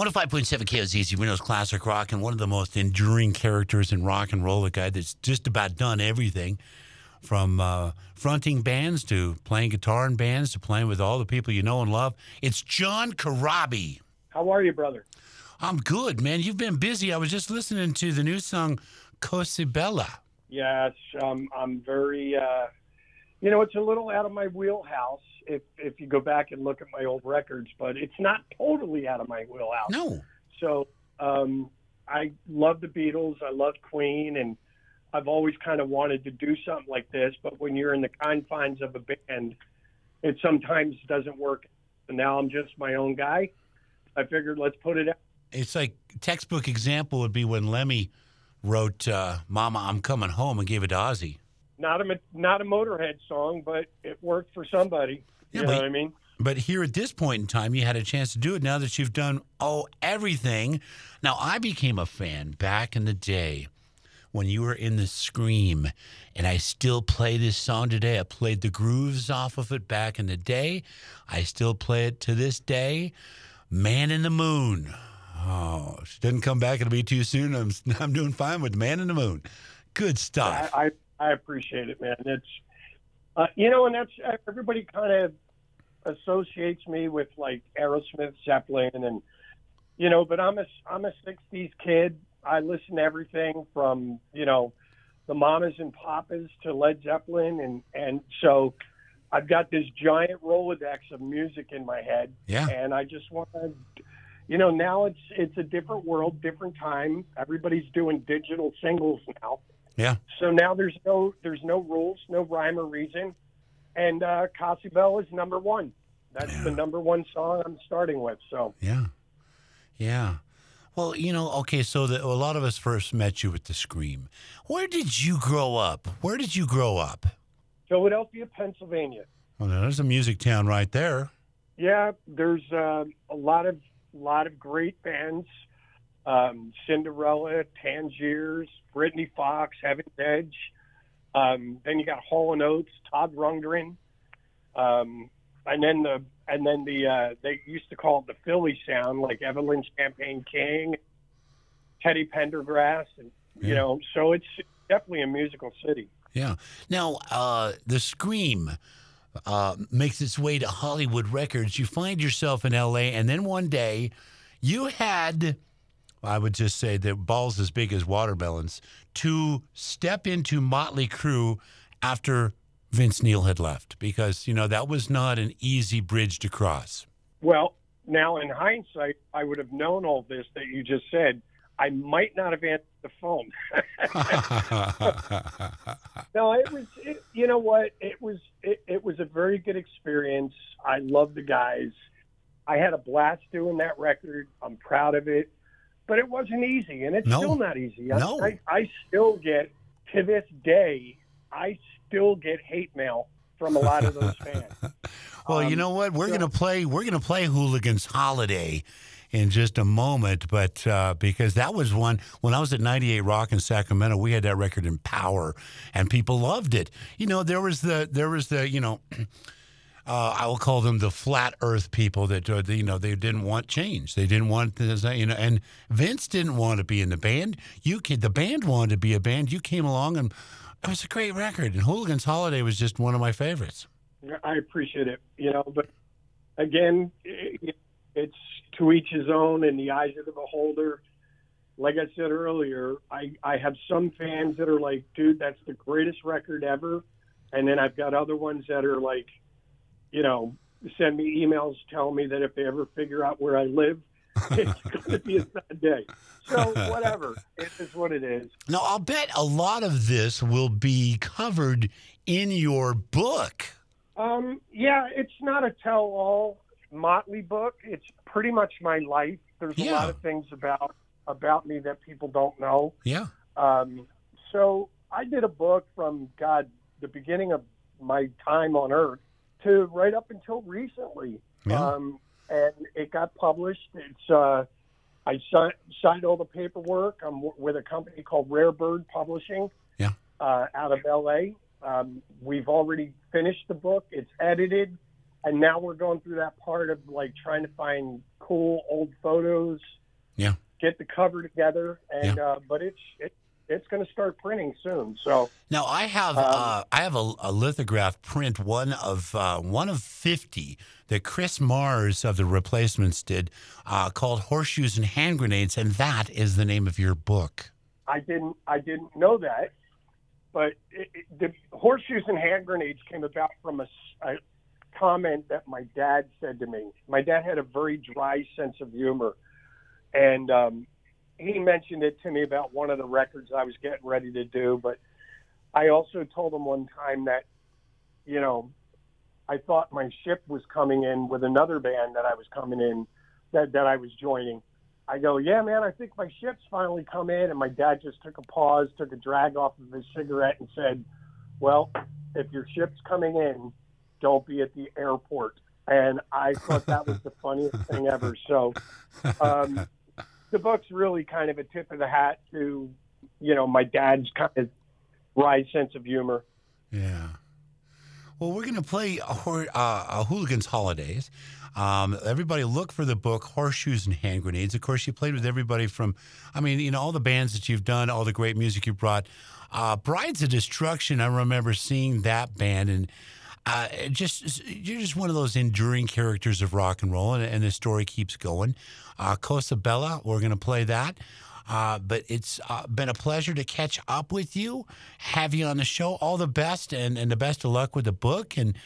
105.7 KOZZ, Reno's Classic Rock, and one of the most enduring characters in rock and roll, a guy that's just about done everything from uh, fronting bands to playing guitar in bands to playing with all the people you know and love. It's John Corabi. How are you, brother? I'm good, man. You've been busy. I was just listening to the new song Cosibella. Yes, um, I'm very. Uh, you know, it's a little out of my wheelhouse if if you go back and look at my old records, but it's not totally out of my wheelhouse. No. So um, I love the Beatles. I love Queen, and I've always kind of wanted to do something like this. But when you're in the confines of a band, it sometimes doesn't work. And now I'm just my own guy. I figured let's put it out. It's like textbook example would be when Lemmy wrote uh, "Mama, I'm Coming Home" and gave it to Ozzy. Not a not a Motorhead song, but it worked for somebody. Yeah, you but- know what I mean? But here at this point in time, you had a chance to do it now that you've done oh everything. Now I became a fan back in the day when you were in the Scream, and I still play this song today. I played the grooves off of it back in the day. I still play it to this day. Man in the Moon. Oh, she didn't come back. It'll be too soon. I'm I'm doing fine with Man in the Moon. Good stuff. I, I I appreciate it, man. It's uh, you know, and that's everybody kind of associates me with like Aerosmith, Zeppelin, and you know, but I'm a I'm a '60s kid. I listen to everything from you know the Mamas and Papas to Led Zeppelin, and and so I've got this giant Rolodex of music in my head, yeah. and I just want to. You know, now it's it's a different world, different time. Everybody's doing digital singles now. Yeah. So now there's no there's no rules, no rhyme or reason, and uh, Bell is number one. That's the number one song I'm starting with. So Yeah. Yeah. Well, you know, okay, so the, a lot of us first met you with the Scream. Where did you grow up? Where did you grow up? Philadelphia, Pennsylvania. Well, there's a music town right there. Yeah, there's uh, a lot of lot of great bands. Um, Cinderella, Tangiers, Britny Fox, Heaven's Edge. Um, then you got Hall and Oates, Todd Rundgren, um, and then the and then the uh, they used to call it the Philly sound, like Evelyn Champagne King, Teddy Pendergrass, and you Yeah. know, so it's definitely a musical city. Yeah. Now, uh, the Scream uh, makes its way to Hollywood Records. You find yourself in L.A., and then one day you had, I would just say, that balls as big as watermelons to step into Motley Crue after Vince Neil had left because, you know, that was not an easy bridge to cross. Well, now in hindsight, I would have known all this that you just said. I might not have answered the phone. no, it was. It, you know what? It was. It, it was a very good experience. I love the guys. I had a blast doing that record. I'm proud of it, but it wasn't easy, and it's No. still not easy. I, No. I, I still get to this day. I still get hate mail from a lot of those fans. Well, you Um, know what? We're so- gonna play. We're gonna play Hooligans Holiday in just a moment, but uh, because that was one when I was at 98 Rock in Sacramento, we had that record in Power, and people loved it. You know, there was the there was the you know. Uh, I will call them the flat Earth people that uh, you know they didn't want change. They didn't want this, you know. And Vince didn't want to be in the band. You kid, the band wanted to be a band. You came along, and it was a great record. And Hooligans Holiday was just one of my favorites. I appreciate it, you know, but again, it's to each his own in the eyes of the beholder. Like I said earlier, I, I have some fans that are like, dude, that's the greatest record ever. And then I've got other ones that are like, you know, send me emails telling me that if they ever figure out where I live, it's going to be a sad day. So whatever, it is what it is. Now, I'll bet a lot of this will be covered in your book. Um, yeah, it's not a tell-all Motley book. It's pretty much my life. There's a lot of things about about me that people don't know. Yeah. Um, so I did a book from God, the beginning of my time on Earth to right up until recently. Yeah. Um, and it got published. It's uh, I si- signed all the paperwork. I'm w- with a company called Rare Bird Publishing. Yeah. Uh, out of LA. Um, we've already finished the book. It's edited. and now we're going through that part of like trying to find cool old photos. Yeah. Get the cover together, and uh, but it's it, it's going to start printing soon. So Now I have Um, uh, I have a, a lithograph print one of uh, one of fifty that Chris Mars of the Replacements did uh, called Horseshoes and Hand Grenades, and that is the name of your book. I didn't I didn't know that, but it, it, the horseshoes and hand grenades came about from a comment that my dad said to me. My dad had a very dry sense of humor, and um, he mentioned it to me about one of the records I was getting ready to do. But I also told him one time that, you know, I thought my ship was coming in with another band that I was coming in that that I was joining. I go, yeah, man, I think my ship's finally come in. And my dad just took a pause, took a drag off of his cigarette, and said, well, if your ship's coming in, don't be at the airport. And I thought that was the funniest thing ever. So um, the book's really kind of a tip of the hat to, you know, my dad's kind of wry sense of humor. Yeah. Well, we're going to play uh, Hooligans Holidays. Um, everybody look for the book Horseshoes and Hand Grenades. Of course, you played with everybody from, I mean, you know, all the bands that you've done, all the great music you brought. Uh, Brides of Destruction, I remember seeing that band and uh, just you're just one of those enduring characters of rock and roll, and, and the story keeps going. Uh, Cosa Bella, we're going to play that. Uh, but it's uh, been a pleasure to catch up with you, have you on the show. All the best and, and the best of luck with the book, and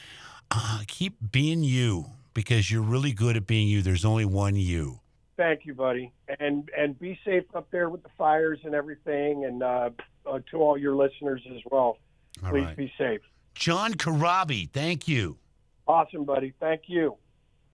uh, keep being you because you're really good at being you. There's only one you. Thank you, buddy, and and be safe up there with the fires and everything, and uh, uh, to all your listeners as well. All Please right. be safe. John Corabi, thank you. Awesome, buddy. Thank you.